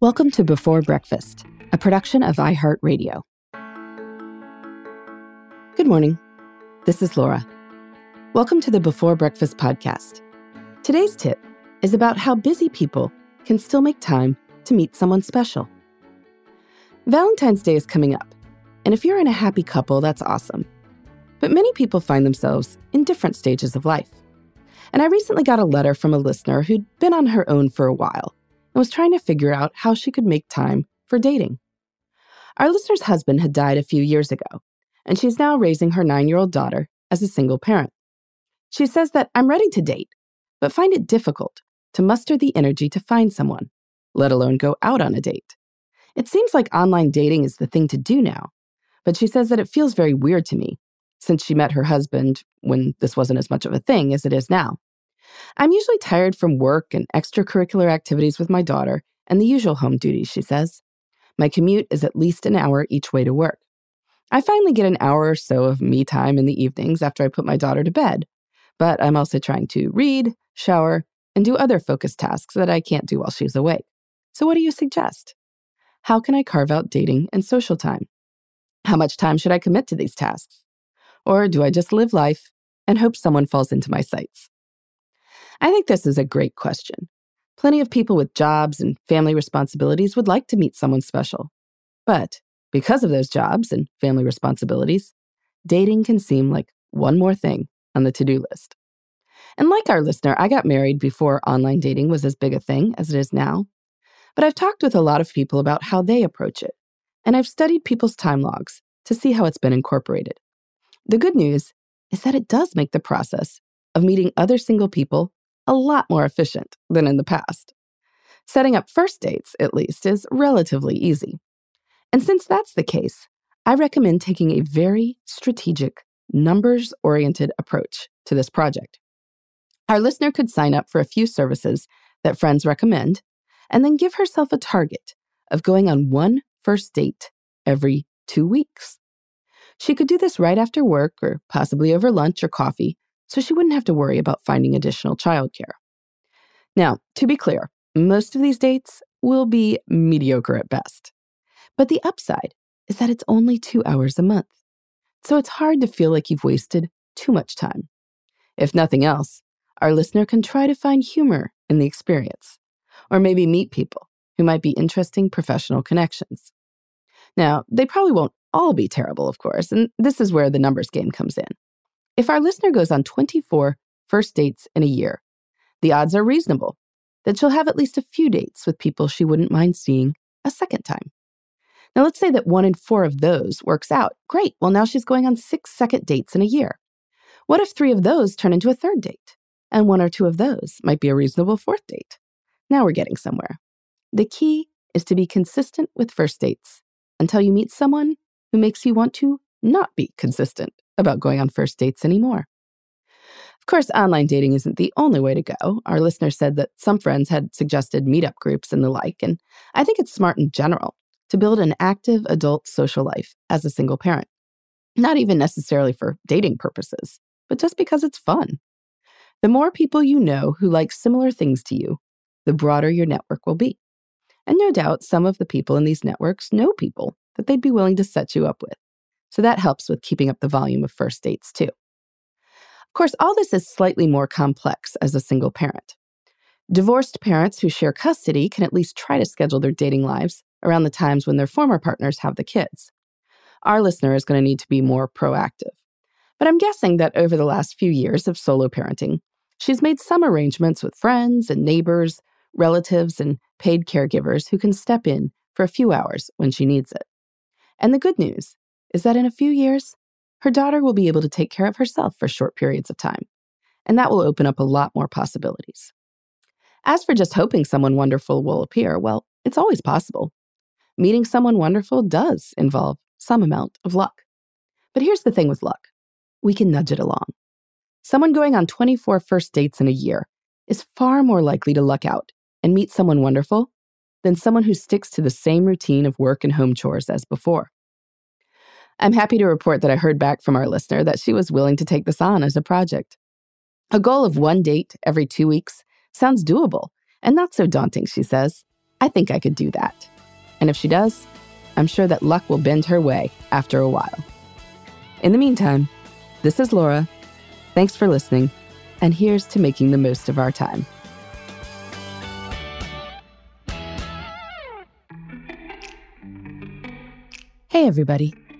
Welcome to Before Breakfast, a production of iHeartRadio. Good morning. This is Laura. Welcome to the Before Breakfast podcast. Today's tip is about how busy people can still make time to meet someone special. Valentine's Day is coming up, and if you're in a happy couple, that's awesome. But many people find themselves in different stages of life. And I recently got a letter from a listener who'd been on her own for a while and was trying to figure out how she could make time for dating. Our listener's husband had died a few years ago, and she's now raising her nine year old daughter as a single parent. She says that I'm ready to date, but find it difficult to muster the energy to find someone, let alone go out on a date. It seems like online dating is the thing to do now, but she says that it feels very weird to me since she met her husband when this wasn't as much of a thing as it is now. I'm usually tired from work and extracurricular activities with my daughter and the usual home duties, she says. My commute is at least an hour each way to work. I finally get an hour or so of me time in the evenings after I put my daughter to bed, but I'm also trying to read, shower, and do other focused tasks that I can't do while she's awake. So, what do you suggest? How can I carve out dating and social time? How much time should I commit to these tasks? Or do I just live life and hope someone falls into my sights? I think this is a great question. Plenty of people with jobs and family responsibilities would like to meet someone special. But because of those jobs and family responsibilities, dating can seem like one more thing on the to do list. And like our listener, I got married before online dating was as big a thing as it is now. But I've talked with a lot of people about how they approach it, and I've studied people's time logs to see how it's been incorporated. The good news is that it does make the process of meeting other single people a lot more efficient than in the past. Setting up first dates, at least, is relatively easy. And since that's the case, I recommend taking a very strategic, numbers oriented approach to this project. Our listener could sign up for a few services that friends recommend and then give herself a target of going on one first date every two weeks. She could do this right after work or possibly over lunch or coffee so she wouldn't have to worry about finding additional childcare. Now, to be clear, most of these dates will be mediocre at best. But the upside is that it's only two hours a month. So it's hard to feel like you've wasted too much time. If nothing else, our listener can try to find humor in the experience, or maybe meet people who might be interesting professional connections. Now, they probably won't all be terrible, of course, and this is where the numbers game comes in. If our listener goes on 24 first dates in a year, the odds are reasonable that she'll have at least a few dates with people she wouldn't mind seeing a second time. Now, let's say that one in four of those works out. Great. Well, now she's going on six second dates in a year. What if three of those turn into a third date? And one or two of those might be a reasonable fourth date. Now we're getting somewhere. The key is to be consistent with first dates until you meet someone who makes you want to not be consistent about going on first dates anymore. Of course, online dating isn't the only way to go. Our listener said that some friends had suggested meetup groups and the like, and I think it's smart in general to build an active adult social life as a single parent. Not even necessarily for dating purposes, but just because it's fun. The more people you know who like similar things to you, the broader your network will be. And no doubt some of the people in these networks know people that they'd be willing to set you up with. So that helps with keeping up the volume of first dates, too. Of course, all this is slightly more complex as a single parent. Divorced parents who share custody can at least try to schedule their dating lives around the times when their former partners have the kids. Our listener is going to need to be more proactive. But I'm guessing that over the last few years of solo parenting, she's made some arrangements with friends and neighbors, relatives, and paid caregivers who can step in for a few hours when she needs it. And the good news is that in a few years, her daughter will be able to take care of herself for short periods of time, and that will open up a lot more possibilities. As for just hoping someone wonderful will appear, well, it's always possible. Meeting someone wonderful does involve some amount of luck. But here's the thing with luck we can nudge it along. Someone going on 24 first dates in a year is far more likely to luck out and meet someone wonderful than someone who sticks to the same routine of work and home chores as before. I'm happy to report that I heard back from our listener that she was willing to take this on as a project. A goal of one date every two weeks sounds doable and not so daunting, she says. I think I could do that. And if she does, I'm sure that luck will bend her way after a while. In the meantime, this is Laura. Thanks for listening, and here's to making the most of our time. Hey, everybody.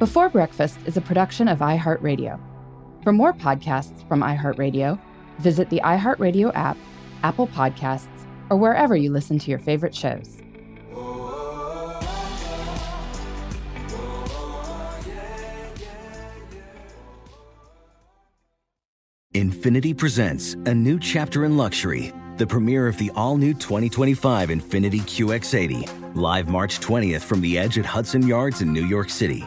Before Breakfast is a production of iHeartRadio. For more podcasts from iHeartRadio, visit the iHeartRadio app, Apple Podcasts, or wherever you listen to your favorite shows. Infiniti presents a new chapter in luxury, the premiere of the all new 2025 Infiniti QX80, live March 20th from the edge at Hudson Yards in New York City,